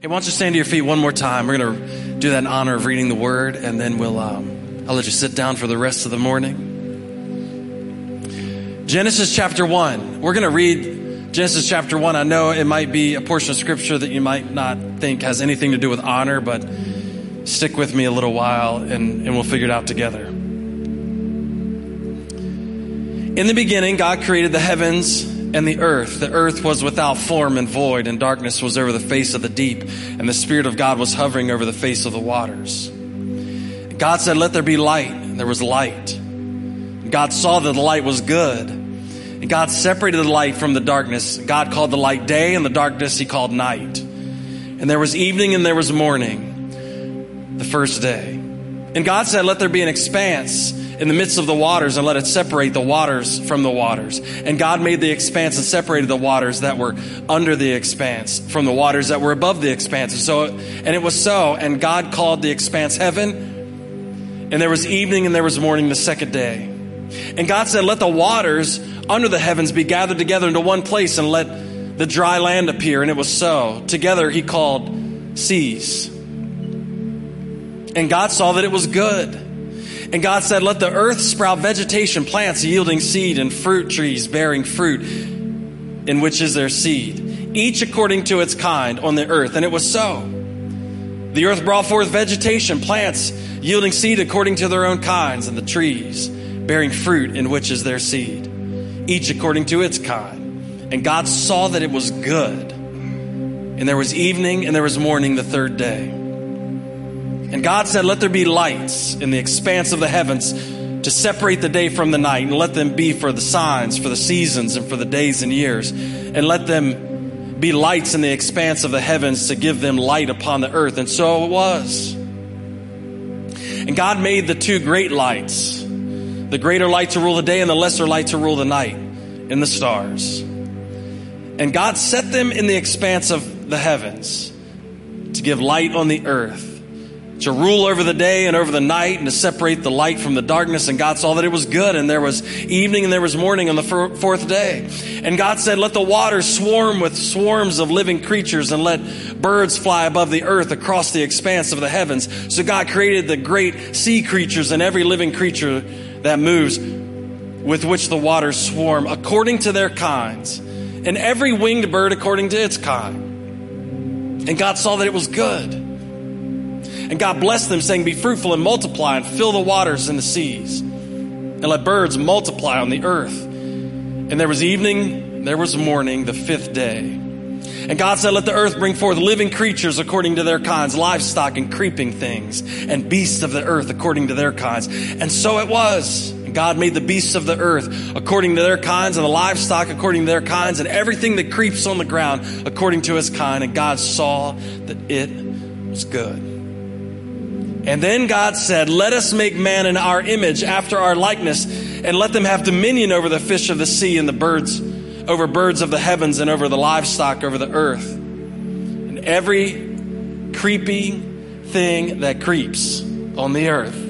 Hey, why don't you stand to your feet one more time? We're going to do that in honor of reading the word, and then we'll um, I'll let you sit down for the rest of the morning. Genesis chapter one. We're going to read Genesis chapter one. I know it might be a portion of scripture that you might not think has anything to do with honor, but stick with me a little while, and, and we'll figure it out together. In the beginning, God created the heavens and the earth. The earth was without form and void, and darkness was over the face of the deep, and the Spirit of God was hovering over the face of the waters. God said, Let there be light, and there was light. God saw that the light was good. And God separated the light from the darkness. God called the light day, and the darkness he called night. And there was evening and there was morning, the first day. And God said, Let there be an expanse in the midst of the waters and let it separate the waters from the waters. And God made the expanse and separated the waters that were under the expanse from the waters that were above the expanse. And so, and it was so. And God called the expanse heaven. And there was evening and there was morning the second day. And God said, let the waters under the heavens be gathered together into one place and let the dry land appear. And it was so. Together he called seas. And God saw that it was good. And God said, Let the earth sprout vegetation, plants yielding seed, and fruit trees bearing fruit, in which is their seed, each according to its kind on the earth. And it was so. The earth brought forth vegetation, plants yielding seed according to their own kinds, and the trees bearing fruit, in which is their seed, each according to its kind. And God saw that it was good. And there was evening and there was morning the third day. And God said, Let there be lights in the expanse of the heavens to separate the day from the night, and let them be for the signs, for the seasons, and for the days and years. And let them be lights in the expanse of the heavens to give them light upon the earth. And so it was. And God made the two great lights the greater light to rule the day, and the lesser light to rule the night, in the stars. And God set them in the expanse of the heavens to give light on the earth to rule over the day and over the night and to separate the light from the darkness. And God saw that it was good. And there was evening and there was morning on the fourth day. And God said, let the waters swarm with swarms of living creatures and let birds fly above the earth across the expanse of the heavens. So God created the great sea creatures and every living creature that moves with which the waters swarm according to their kinds and every winged bird according to its kind. And God saw that it was good. And God blessed them, saying, Be fruitful and multiply, and fill the waters and the seas, and let birds multiply on the earth. And there was evening, there was morning, the fifth day. And God said, Let the earth bring forth living creatures according to their kinds, livestock and creeping things, and beasts of the earth according to their kinds. And so it was. God made the beasts of the earth according to their kinds, and the livestock according to their kinds, and everything that creeps on the ground according to his kind. And God saw that it was good. And then God said, Let us make man in our image, after our likeness, and let them have dominion over the fish of the sea and the birds, over birds of the heavens, and over the livestock, over the earth, and every creepy thing that creeps on the earth.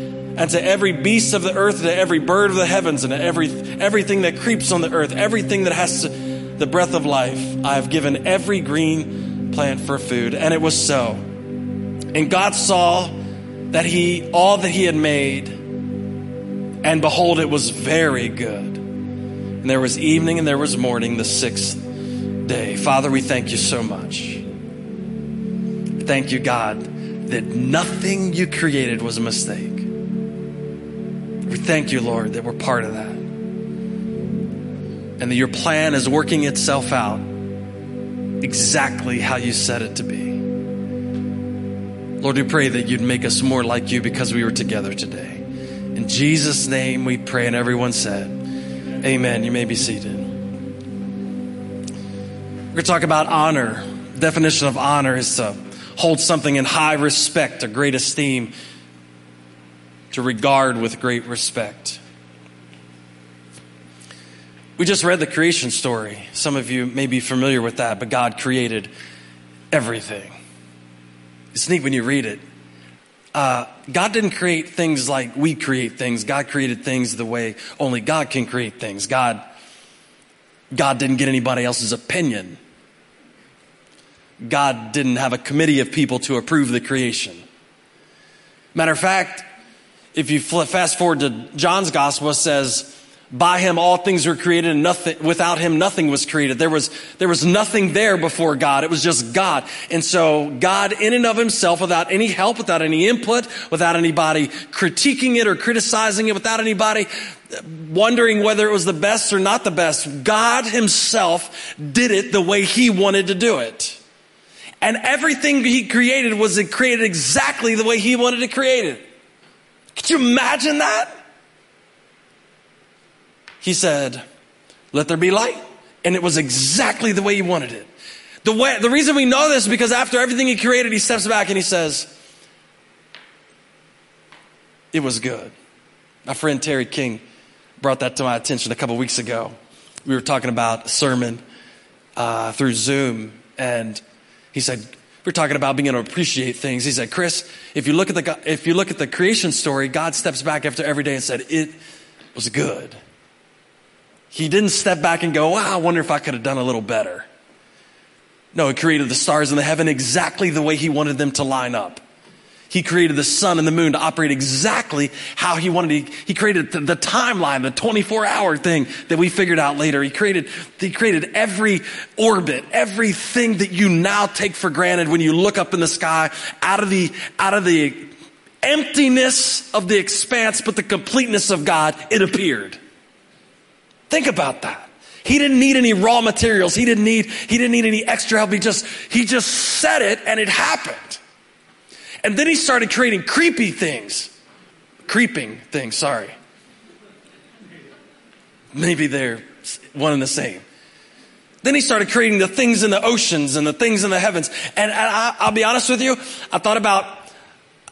and to every beast of the earth, and to every bird of the heavens, and to every, everything that creeps on the earth, everything that has to, the breath of life, I have given every green plant for food. And it was so. And God saw that he, all that he had made, and behold, it was very good. And there was evening and there was morning, the sixth day. Father, we thank you so much. Thank you, God, that nothing you created was a mistake. Thank you, Lord, that we're part of that. And that your plan is working itself out exactly how you said it to be. Lord, we pray that you'd make us more like you because we were together today. In Jesus' name we pray, and everyone said, Amen. You may be seated. We're going to talk about honor. Definition of honor is to hold something in high respect or great esteem to regard with great respect. We just read the creation story. Some of you may be familiar with that, but God created everything. It's neat when you read it. Uh, God didn't create things like we create things. God created things the way only God can create things. God, God didn't get anybody else's opinion. God didn't have a committee of people to approve the creation. Matter of fact, if you fast forward to John's gospel, it says, by him all things were created and nothing, without him nothing was created. There was, there was nothing there before God. It was just God. And so God in and of himself, without any help, without any input, without anybody critiquing it or criticizing it, without anybody uh, wondering whether it was the best or not the best, God himself did it the way he wanted to do it. And everything he created was created exactly the way he wanted to create it. Could you imagine that? He said, let there be light. And it was exactly the way he wanted it. The way, the reason we know this is because after everything he created, he steps back and he says, it was good. My friend Terry King brought that to my attention a couple weeks ago. We were talking about a sermon uh, through Zoom, and he said, we're talking about being able to appreciate things. He said, Chris, if you look at the, if you look at the creation story, God steps back after every day and said, it was good. He didn't step back and go, wow, I wonder if I could have done a little better. No, he created the stars in the heaven exactly the way he wanted them to line up. He created the sun and the moon to operate exactly how he wanted. He, he created the, the timeline, the 24 hour thing that we figured out later. He created, he created every orbit, everything that you now take for granted when you look up in the sky out of the, out of the emptiness of the expanse, but the completeness of God, it appeared. Think about that. He didn't need any raw materials. He didn't need, he didn't need any extra help. He just, he just said it and it happened. And then he started creating creepy things. Creeping things, sorry. Maybe they're one and the same. Then he started creating the things in the oceans and the things in the heavens. And I, will be honest with you, I thought about,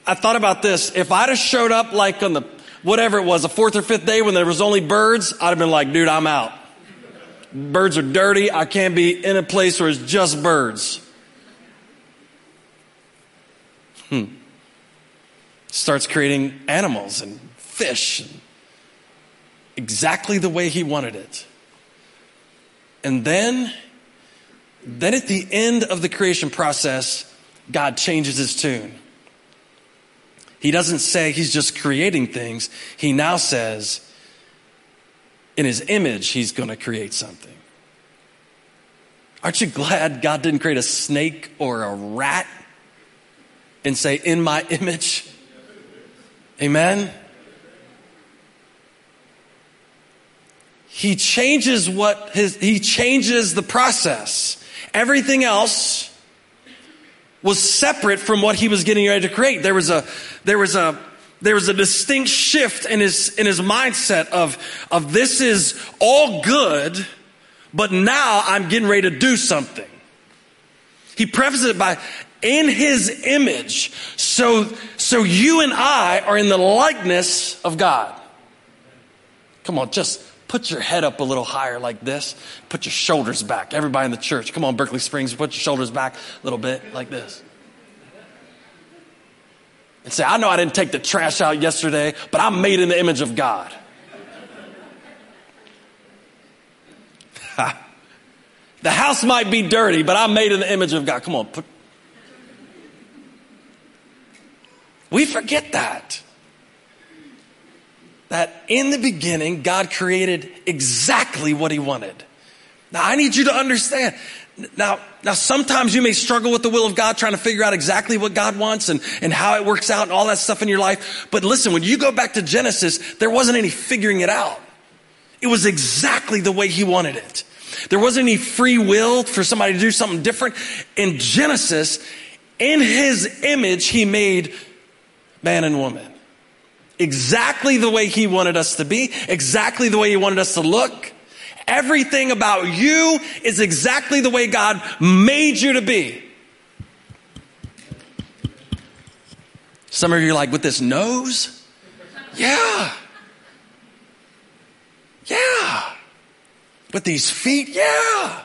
I thought about this. If I'd have showed up like on the whatever it was, the fourth or fifth day when there was only birds, I'd have been like, dude, I'm out. Birds are dirty. I can't be in a place where it's just birds. Starts creating animals and fish exactly the way he wanted it. And then, then at the end of the creation process, God changes his tune. He doesn't say he's just creating things. He now says, in his image, he's going to create something. Aren't you glad God didn't create a snake or a rat and say, in my image? Amen? He changes what his, he changes the process. Everything else was separate from what he was getting ready to create. There was a, there was a, there was a distinct shift in his, in his mindset of, of this is all good, but now I'm getting ready to do something. He prefaces it by, in his image. So, so you and I are in the likeness of God. Come on, just put your head up a little higher like this. Put your shoulders back. Everybody in the church, come on, Berkeley Springs, put your shoulders back a little bit like this. And say, I know I didn't take the trash out yesterday, but I'm made in the image of God. the house might be dirty, but I'm made in the image of God. Come on. Put... We forget that that in the beginning, God created exactly what He wanted. Now, I need you to understand. Now, now sometimes you may struggle with the will of God trying to figure out exactly what God wants and, and how it works out and all that stuff in your life. But listen, when you go back to Genesis, there wasn't any figuring it out. It was exactly the way He wanted it. There wasn't any free will for somebody to do something different. In Genesis, in His image, He made man and woman exactly the way He wanted us to be, exactly the way He wanted us to look. Everything about you is exactly the way God made you to be. Some of you are like, with this nose? Yeah. Yeah. With these feet, yeah.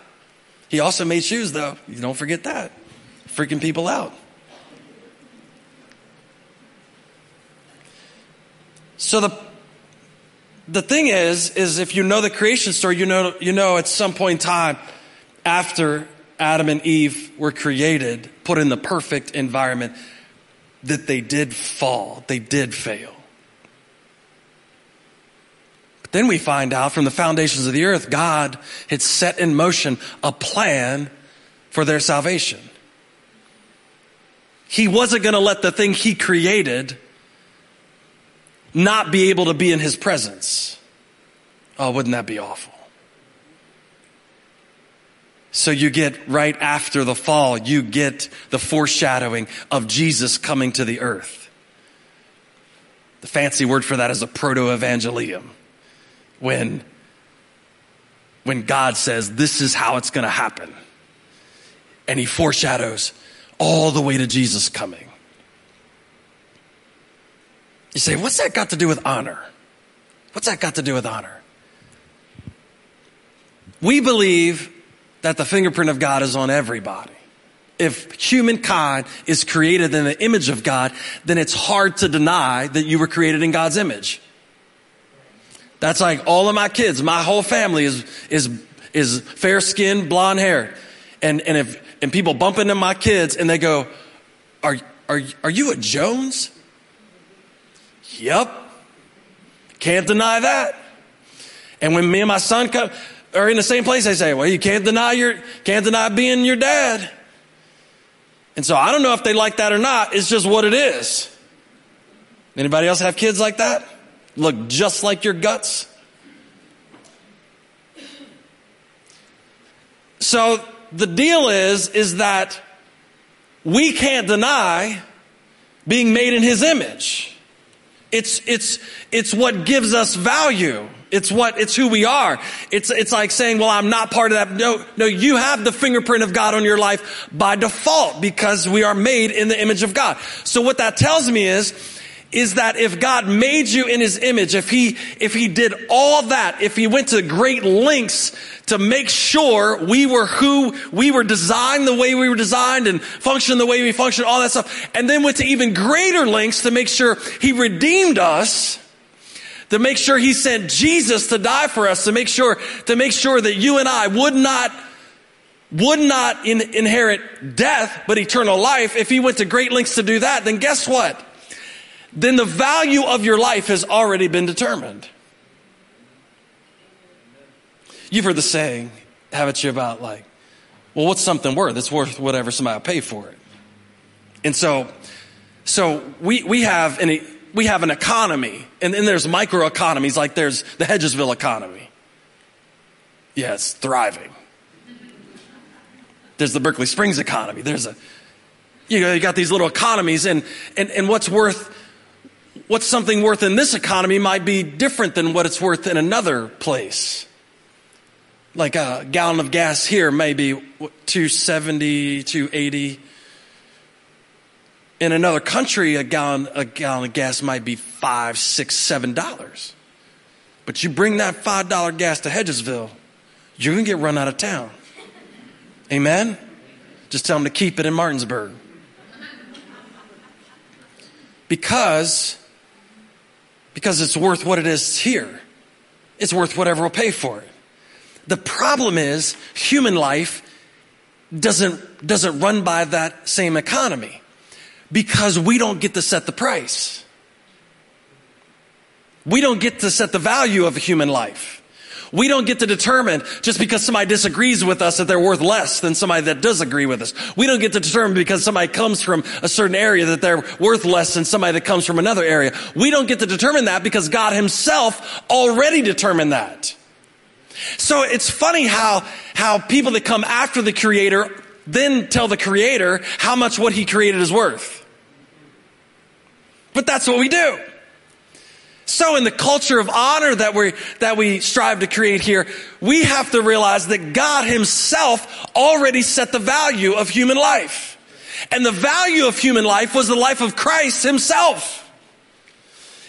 He also made shoes, though. You don't forget that. Freaking people out. So the the thing is, is if you know the creation story, you know you know at some point in time after Adam and Eve were created, put in the perfect environment, that they did fall, they did fail. But then we find out from the foundations of the earth, God had set in motion a plan for their salvation. He wasn't going to let the thing he created not be able to be in his presence. Oh, wouldn't that be awful? So you get right after the fall, you get the foreshadowing of Jesus coming to the earth. The fancy word for that is a proto-evangelium. When, when God says, this is how it's going to happen. And he foreshadows all the way to Jesus coming. You say, what's that got to do with honor? What's that got to do with honor? We believe that the fingerprint of God is on everybody. If humankind is created in the image of God, then it's hard to deny that you were created in God's image. That's like all of my kids, my whole family is, is, is fair skinned, blonde hair. And, and if, and people bump into my kids and they go, are, are, are you a Jones? Yep. Can't deny that. And when me and my son come, are in the same place, they say, well, you can't deny your, can't deny being your dad. And so I don't know if they like that or not. It's just what it is. Anybody else have kids like that? Look just like your guts? So the deal is, is that we can't deny being made in his image. It's, it's, it's what gives us value. It's what, it's who we are. It's, it's like saying, well, I'm not part of that. No, no, you have the fingerprint of God on your life by default because we are made in the image of God. So what that tells me is, is that if God made you in his image, if he, if he did all that, if he went to great lengths to make sure we were who we were designed the way we were designed and function the way we functioned, all that stuff, and then went to even greater lengths to make sure he redeemed us, to make sure he sent Jesus to die for us, to make sure, to make sure that you and I would not, would not in, inherit death, but eternal life. If he went to great lengths to do that, then guess what? Then the value of your life has already been determined. You've heard the saying, haven't you, about like, well, what's something worth? It's worth whatever somebody will pay for it. And so, so we, we have an, we have an economy, and then there's micro economies, like there's the Hedgesville economy. Yeah, thriving. There's the Berkeley Springs economy. There's a, you know, you got these little economies, and, and, and what's worth, what's something worth in this economy might be different than what it's worth in another place. Like a gallon of gas here may be 270, 280 in another country, a gallon, a gallon of gas might be five, six, seven dollars. But you bring that five dollar gas to Hedgesville, you're gonna get run out of town. Amen? Just tell them to keep it in Martinsburg. Because, because it's worth what it is here. It's worth whatever we'll pay for it. The problem is human life doesn't, doesn't run by that same economy because we don't get to set the price. We don't get to set the value of a human life. We don't get to determine just because somebody disagrees with us that they're worth less than somebody that does agree with us. We don't get to determine because somebody comes from a certain area that they're worth less than somebody that comes from another area. We don't get to determine that because God himself already determined that. So it's funny how, how people that come after the creator then tell the creator how much what he created is worth. But that's what we do. So in the culture of honor that we that we strive to create here, we have to realize that God himself already set the value of human life. And the value of human life was the life of Christ himself.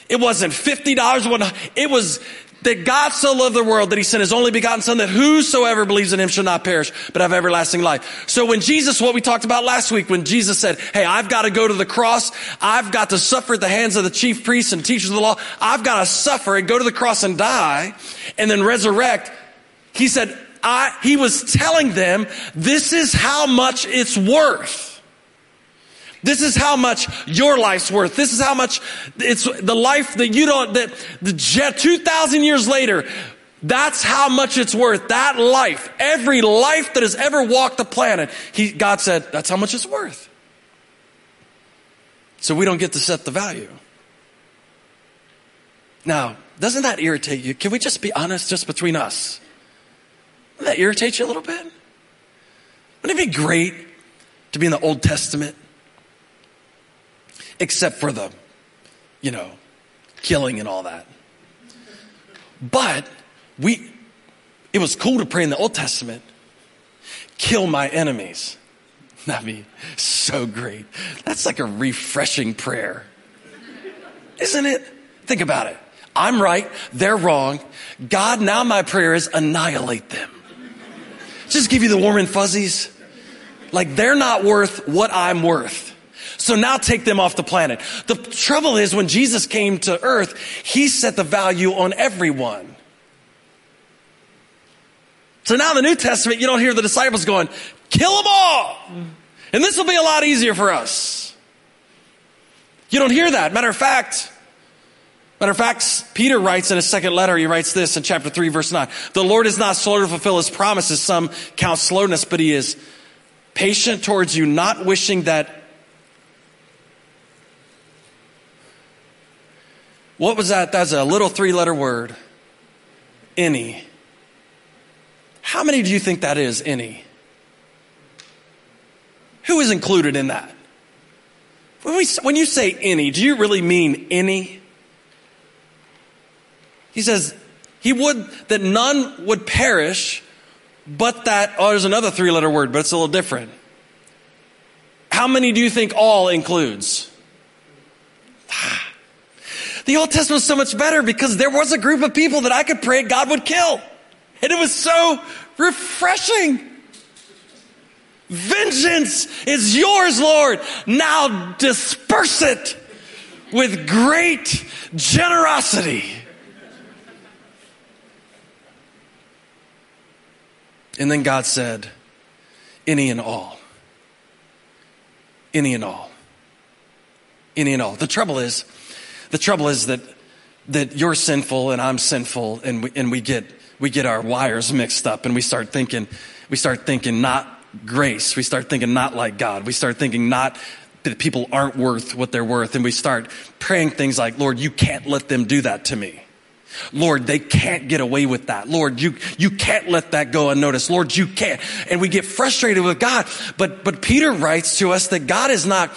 It wasn't $50. It was that God so loved the world that he sent his only begotten son that whosoever believes in him shall not perish, but have everlasting life. So when Jesus, what we talked about last week, when Jesus said, Hey, I've got to go to the cross. I've got to suffer at the hands of the chief priests and teachers of the law. I've got to suffer and go to the cross and die and then resurrect. He said, I, he was telling them, this is how much it's worth. This is how much your life's worth. This is how much it's the life that you don't, that the 2,000 years later, that's how much it's worth. That life, every life that has ever walked the planet, he, God said, that's how much it's worth. So we don't get to set the value. Now, doesn't that irritate you? Can we just be honest just between us? Doesn't that irritate you a little bit? Wouldn't it be great to be in the Old Testament except for the, you know, killing and all that. But we, it was cool to pray in the Old Testament, kill my enemies. That'd be so great. That's like a refreshing prayer. Isn't it? Think about it. I'm right, they're wrong. God, now my prayer is annihilate them. Just give you the warm and fuzzies. Like they're not worth what I'm worth. So now take them off the planet. The trouble is when Jesus came to earth, he set the value on everyone. So now in the New Testament, you don't hear the disciples going, kill them all. And this will be a lot easier for us. You don't hear that. Matter of fact, Matter of fact, Peter writes in his second letter, he writes this in chapter 3, verse 9. The Lord is not slow to fulfill his promises. Some count slowness, but he is patient towards you, not wishing that What was that? That's a little three letter word. Any. How many do you think that is, any? Who is included in that? When, we, when you say any, do you really mean any? He says, He would that none would perish, but that, oh, there's another three letter word, but it's a little different. How many do you think all includes? Ah, The Old Testament was so much better because there was a group of people that I could pray God would kill. And it was so refreshing. Vengeance is yours, Lord. Now disperse it with great generosity. And then God said, Any and all. Any and all. Any and all. The trouble is, the trouble is that, that you're sinful and I'm sinful and we, and we get, we get our wires mixed up and we start thinking, we start thinking not grace. We start thinking not like God. We start thinking not that people aren't worth what they're worth. And we start praying things like, Lord, you can't let them do that to me. Lord, they can't get away with that. Lord, you, you can't let that go unnoticed. Lord, you can't. And we get frustrated with God. But, but Peter writes to us that God is not,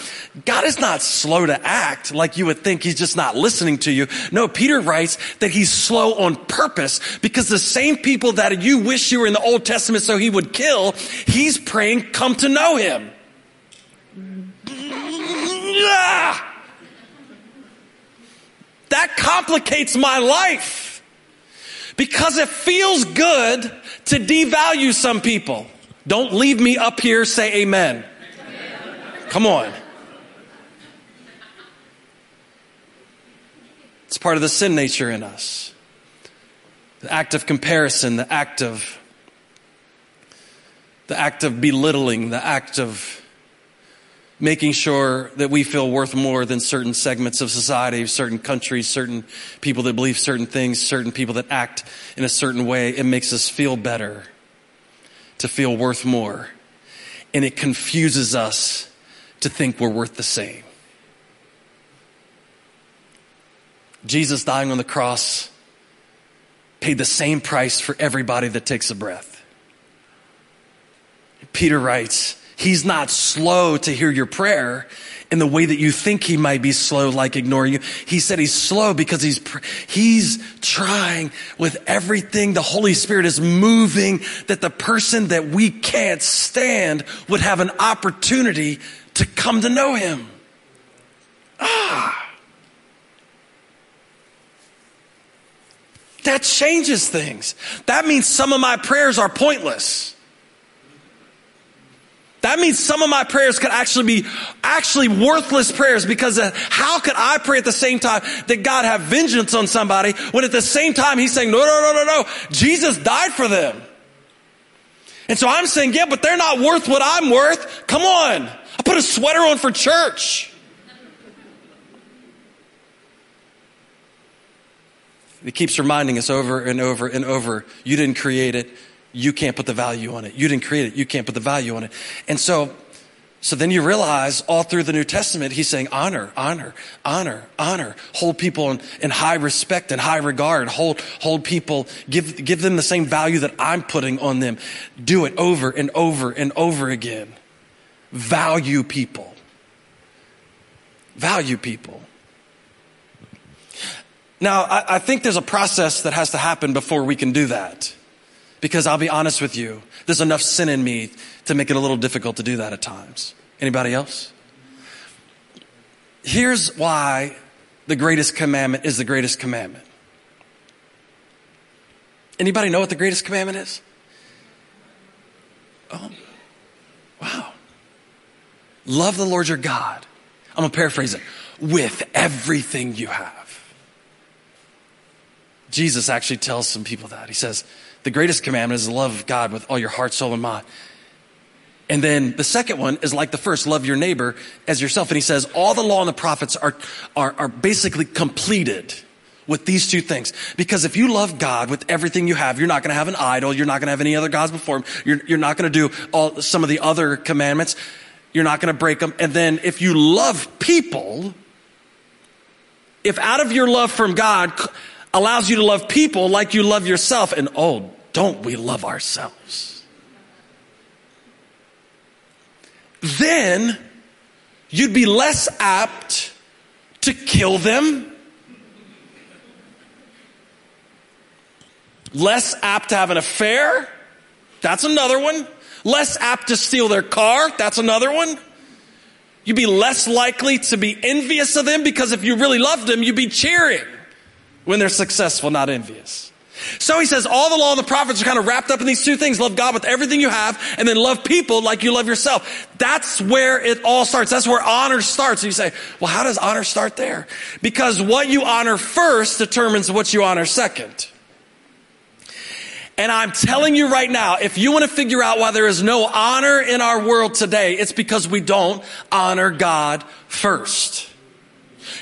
God is not slow to act like you would think he's just not listening to you. No, Peter writes that he's slow on purpose because the same people that you wish you were in the Old Testament so he would kill, he's praying come to know him. Ah! That complicates my life because it feels good to devalue some people. Don't leave me up here, say amen. Come on. It's part of the sin nature in us. The act of comparison, the act of the act of belittling, the act of making sure that we feel worth more than certain segments of society, certain countries, certain people that believe certain things, certain people that act in a certain way. It makes us feel better to feel worth more. And it confuses us to think we're worth the same. Jesus dying on the cross paid the same price for everybody that takes a breath. Peter writes, He's not slow to hear your prayer in the way that you think he might be slow, like ignoring you. He said he's slow because he's, he's trying with everything. The Holy Spirit is moving that the person that we can't stand would have an opportunity to come to know him. Ah. that changes things. That means some of my prayers are pointless. That means some of my prayers could actually be actually worthless prayers because how could I pray at the same time that God have vengeance on somebody when at the same time he's saying, no, no, no, no, no, Jesus died for them. And so I'm saying, yeah, but they're not worth what I'm worth. Come on. I put a sweater on for church. It keeps reminding us over and over and over you didn't create it, you can't put the value on it. You didn't create it, you can't put the value on it. And so, so then you realize all through the New Testament, he's saying honor, honor, honor, honor. Hold people in, in high respect and high regard. Hold, hold people, give, give them the same value that I'm putting on them. Do it over and over and over again. Value people. Value people. Now, I, I think there's a process that has to happen before we can do that. Because I'll be honest with you, there's enough sin in me to make it a little difficult to do that at times. Anybody else? Here's why the greatest commandment is the greatest commandment. Anybody know what the greatest commandment is? Oh, wow. Love the Lord your God. I'm going to paraphrase it with everything you have. Jesus actually tells some people that. He says, the greatest commandment is to love God with all your heart, soul, and mind. And then the second one is like the first, love your neighbor as yourself. And he says, all the law and the prophets are, are, are basically completed with these two things. Because if you love God with everything you have, you're not going to have an idol. You're not going to have any other gods before him. You're, you're not going to do all, some of the other commandments. You're not going to break them. And then if you love people, if out of your love from God, allows you to love people like you love yourself. And oh, don't we love ourselves? Then you'd be less apt to kill them, less apt to have an affair. That's another one. Less apt to steal their car. That's another one. You'd be less likely to be envious of them because if you really loved them, you'd be cheering when they're successful, not envious. So he says all the law and the prophets are kind of wrapped up in these two things. Love God with everything you have and then love people like you love yourself. That's where it all starts. That's where honor starts. And you say, well, how does honor start there? Because what you honor first determines what you honor second. And I'm telling you right now, if you want to figure out why there is no honor in our world today, it's because we don't honor God first.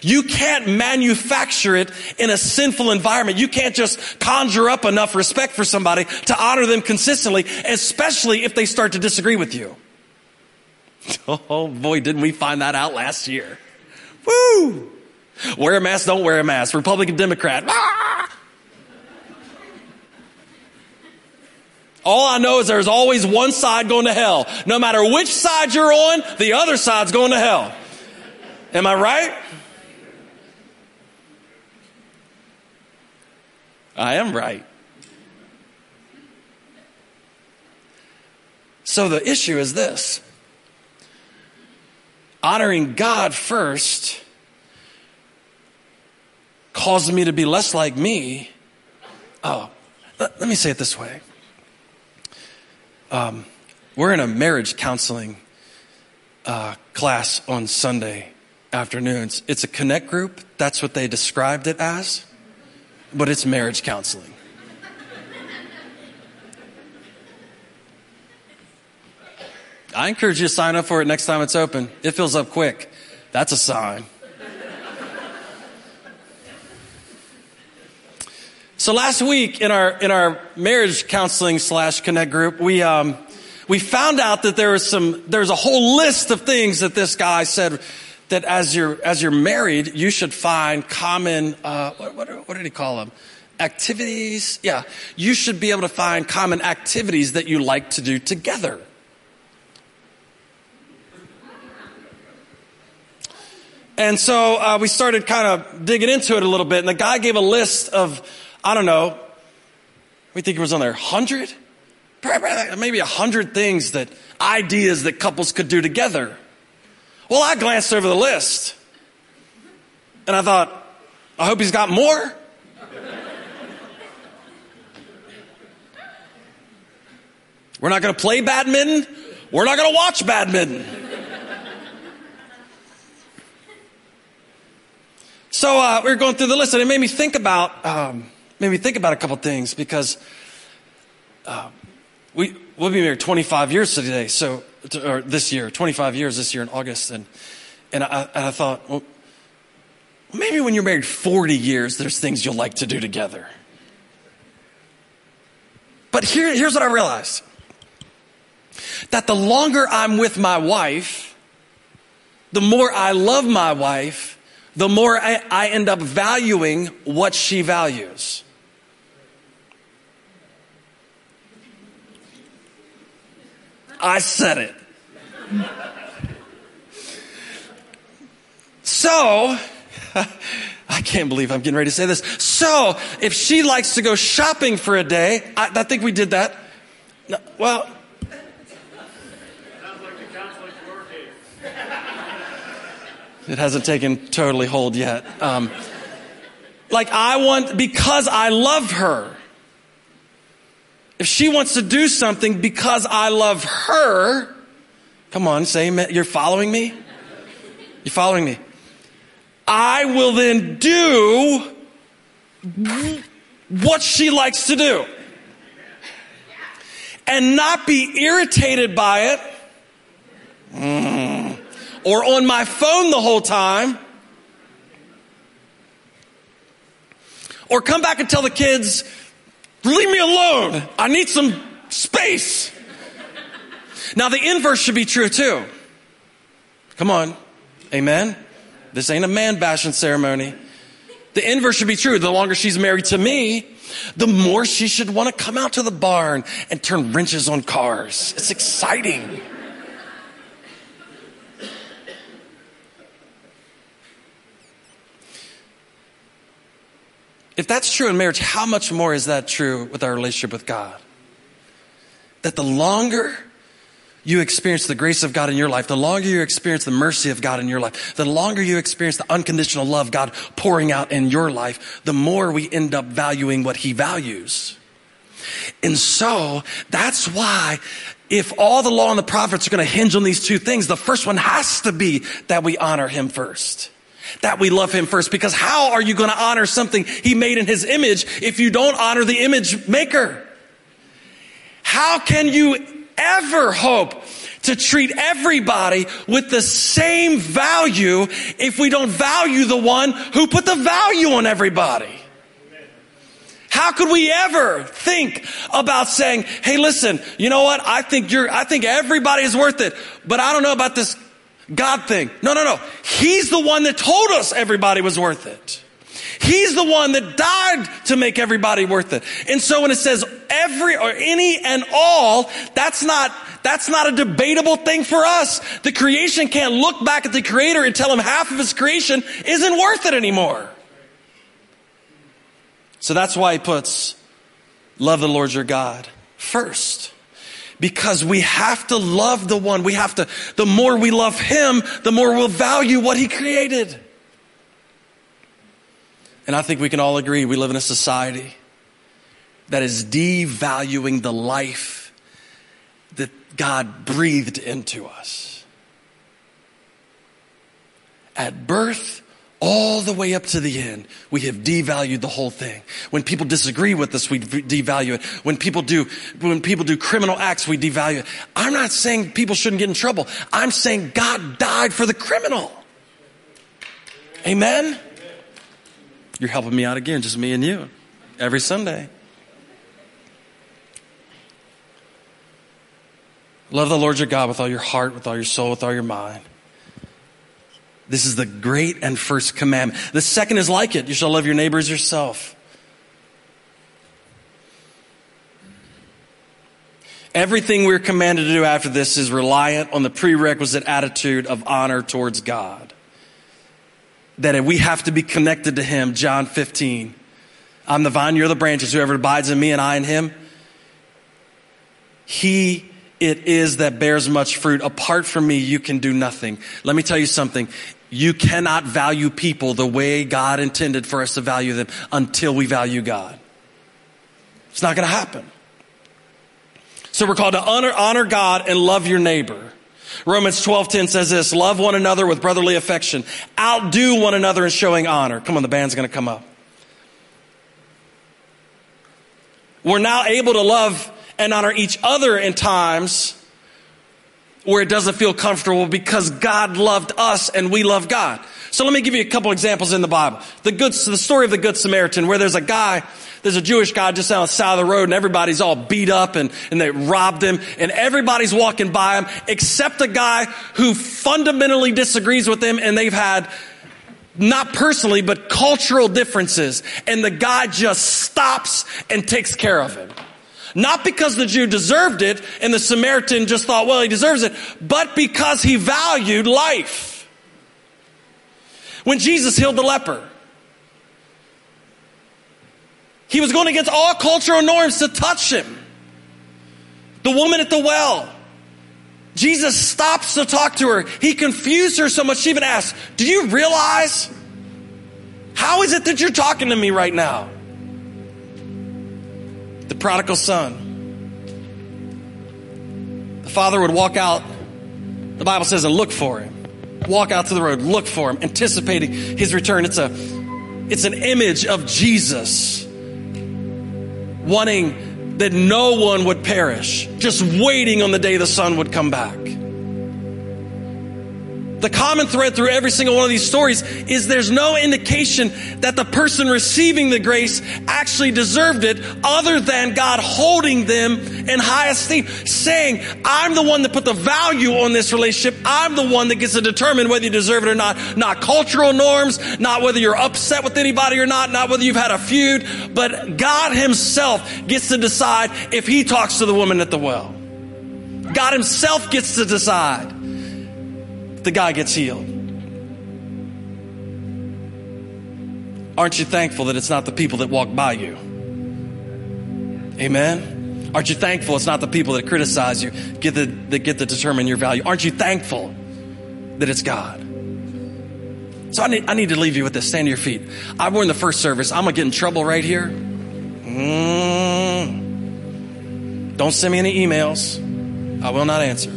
You can't manufacture it in a sinful environment. You can't just conjure up enough respect for somebody to honor them consistently, especially if they start to disagree with you. Oh boy, didn't we find that out last year. Woo! Wear a mask, don't wear a mask. Republican, Democrat. Ah! All I know is there's always one side going to hell. No matter which side you're on, the other side's going to hell. Am I right? I am right. So the issue is this honoring God first causes me to be less like me. Oh, let, let me say it this way. Um, we're in a marriage counseling uh, class on Sunday afternoons. It's a connect group. That's what they described it as but it's marriage counseling. I encourage you to sign up for it next time it's open. It fills up quick. That's a sign. So last week in our in our marriage counseling slash connect group, we um, we found out that there was some there's a whole list of things that this guy said that as you're as you're married, you should find common. Uh, what, what, what did he call them? Activities. Yeah, you should be able to find common activities that you like to do together. And so uh, we started kind of digging into it a little bit, and the guy gave a list of, I don't know, we think it was on there, hundred, maybe a hundred things that ideas that couples could do together. Well, I glanced over the list and I thought, I hope he's got more. We're not going to play badminton. We're not going to watch badminton. so uh, we were going through the list, and it made me think about um, made me think about a couple things because uh, we we'll be married 25 years today. So or this year, 25 years this year in August, and and I, and I thought, well, maybe when you're married 40 years, there's things you'll like to do together. But here, here's what I realized that the longer I'm with my wife, the more I love my wife, the more I, I end up valuing what she values. I said it. So, I can't believe I'm getting ready to say this. So, if she likes to go shopping for a day, I, I think we did that. No, well, it hasn't taken totally hold yet. Um, like I want, because I love her. If she wants to do something because I love her, come on, say amen. You're following me? You're following me? I will then do what she likes to do. And not be irritated by it. Mm. Or on my phone the whole time. Or come back and tell the kids, leave me alone. I need some space. Now the inverse should be true too. Come on. Amen. This ain't a man bashing ceremony. The inverse should be true. The longer she's married to me, the more she should want to come out to the barn and turn wrenches on cars. It's exciting. If that's true in marriage, how much more is that true with our relationship with God? That the longer you experience the grace of God in your life, the longer you experience the mercy of God in your life, the longer you experience the unconditional love God pouring out in your life, the more we end up valuing what He values. And so that's why if all the law and the prophets are going to hinge on these two things, the first one has to be that we honor Him first. That we love Him first. Because how are you going to honor something He made in His image if you don't honor the image maker? How can you ever hope to treat everybody with the same value if we don't value the one who put the value on everybody. How could we ever think about saying, hey, listen, you know what? I think you're, I think everybody is worth it, but I don't know about this God thing. No, no, no. He's the one that told us everybody was worth it. He's the one that died to make everybody worth it. And so when it says every or any and all, that's not, that's not a debatable thing for us. The creation can't look back at the creator and tell him half of his creation isn't worth it anymore. So that's why he puts love the Lord your God first. Because we have to love the one. We have to, the more we love him, the more we'll value what he created. And I think we can all agree we live in a society that is devaluing the life that God breathed into us. At birth, all the way up to the end, we have devalued the whole thing. When people disagree with us, we devalue it. When people do, when people do criminal acts, we devalue it. I'm not saying people shouldn't get in trouble. I'm saying God died for the criminal. Amen? You're helping me out again, just me and you, every Sunday. Love the Lord your God with all your heart, with all your soul, with all your mind. This is the great and first commandment. The second is like it. You shall love your neighbor as yourself. Everything we're commanded to do after this is reliant on the prerequisite attitude of honor towards God that we have to be connected to Him. John 15. I'm the vine, you're the branches. Whoever abides in me and I in Him, He it is that bears much fruit. Apart from me, you can do nothing. Let me tell you something. You cannot value people the way God intended for us to value them until we value God. It's not going to happen. So we're called to honor, honor God and love your neighbor. Romans 12:10 says this, love one another with brotherly affection. Outdo one another in showing honor. Come on, the band's going to come up. We're now able to love and honor each other in times where it doesn't feel comfortable because God loved us and we love God. So let me give you a couple examples in the Bible. The good, the story of the Good Samaritan where there's a guy there's a Jewish guy just on the side of the road and everybody's all beat up and, and they robbed him and everybody's walking by him except a guy who fundamentally disagrees with him and they've had not personally, but cultural differences. And the guy just stops and takes care of him. Not because the Jew deserved it and the Samaritan just thought, well, he deserves it, but because he valued life. When Jesus healed the leper, he was going against all cultural norms to touch him. The woman at the well. Jesus stops to talk to her. He confused her so much she even asked, Do you realize? How is it that you're talking to me right now? The prodigal son. The father would walk out, the Bible says, and look for him. Walk out to the road, look for him, anticipating his return. It's a it's an image of Jesus wanting that no one would perish, just waiting on the day the son would come back. The common thread through every single one of these stories is there's no indication that the person receiving the grace actually deserved it other than God holding them in high esteem, saying, I'm the one that put the value on this relationship. I'm the one that gets to determine whether you deserve it or not. Not cultural norms, not whether you're upset with anybody or not, not whether you've had a feud, but God himself gets to decide if he talks to the woman at the well. God himself gets to decide the guy gets healed. Aren't you thankful that it's not the people that walk by you? Amen. Aren't you thankful it's not the people that criticize you get the, that get to determine your value? Aren't you thankful that it's God? So I need, I need to leave you with this. Stand to your feet. I in the first service. I'm gonna get in trouble right here. Mm. Don't send me any emails. I will not answer.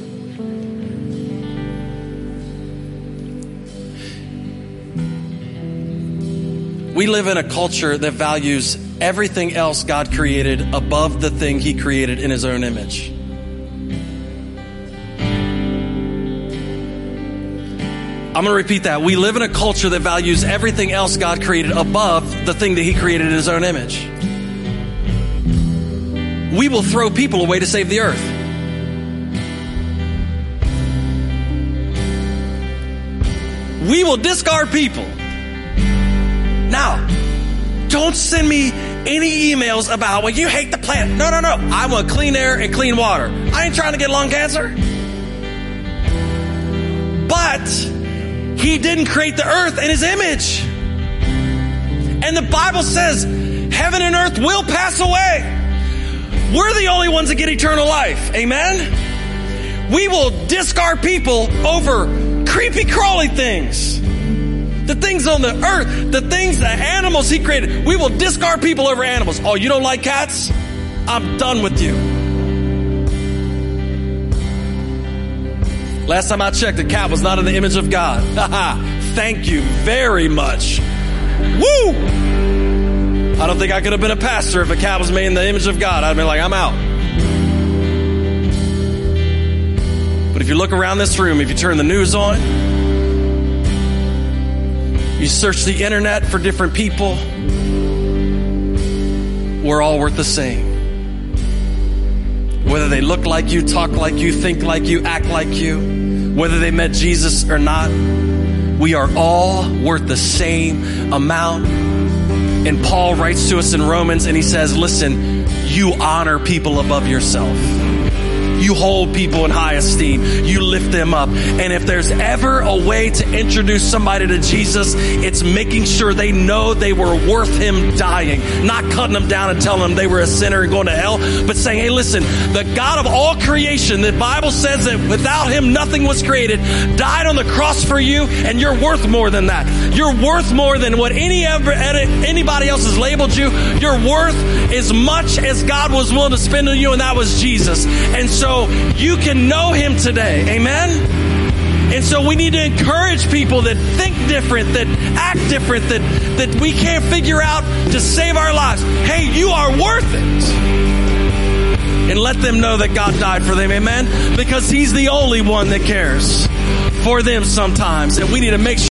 We live in a culture that values everything else God created above the thing He created in His own image. I'm going to repeat that. We live in a culture that values everything else God created above the thing that He created in His own image. We will throw people away to save the earth. We will discard people don't send me any emails about, well, you hate the planet. No, no, no. I want clean air and clean water. I ain't trying to get lung cancer. But he didn't create the earth in his image. And the Bible says heaven and earth will pass away. We're the only ones that get eternal life. Amen? We will discard people over creepy crawly things the things on the earth, the things, the animals He created. We will discard people over animals. Oh, you don't like cats? I'm done with you. Last time I checked, the cat was not in the image of God. Thank you very much. Woo! I don't think I could have been a pastor if a cat was made in the image of God. I'd been like, I'm out. But if you look around this room, if you turn the news on, you search the internet for different people. We're all worth the same. Whether they look like you, talk like you, think like you, act like you, whether they met Jesus or not, we are all worth the same amount. And Paul writes to us in Romans and he says, listen, you honor people above yourself. You hold people in high esteem. You lift them up. And if there's ever a way to introduce somebody to Jesus, it's making sure they know they were worth him dying. Not cutting them down and telling them they were a sinner and going to hell, but saying, hey, listen, the God of all creation, the Bible says that without him nothing was created, died on the cross for you, and you're worth more than that. You're worth more than what any ever, anybody else has labeled you. You're worth as much as God was willing to spend on you, and that was Jesus. And so you can know him today. Amen? And so we need to encourage people that think different, that act different, that, that we can't figure out to save our lives. Hey, you are worth it. And let them know that God died for them. Amen? Because He's the only one that cares for them sometimes. And we need to make sure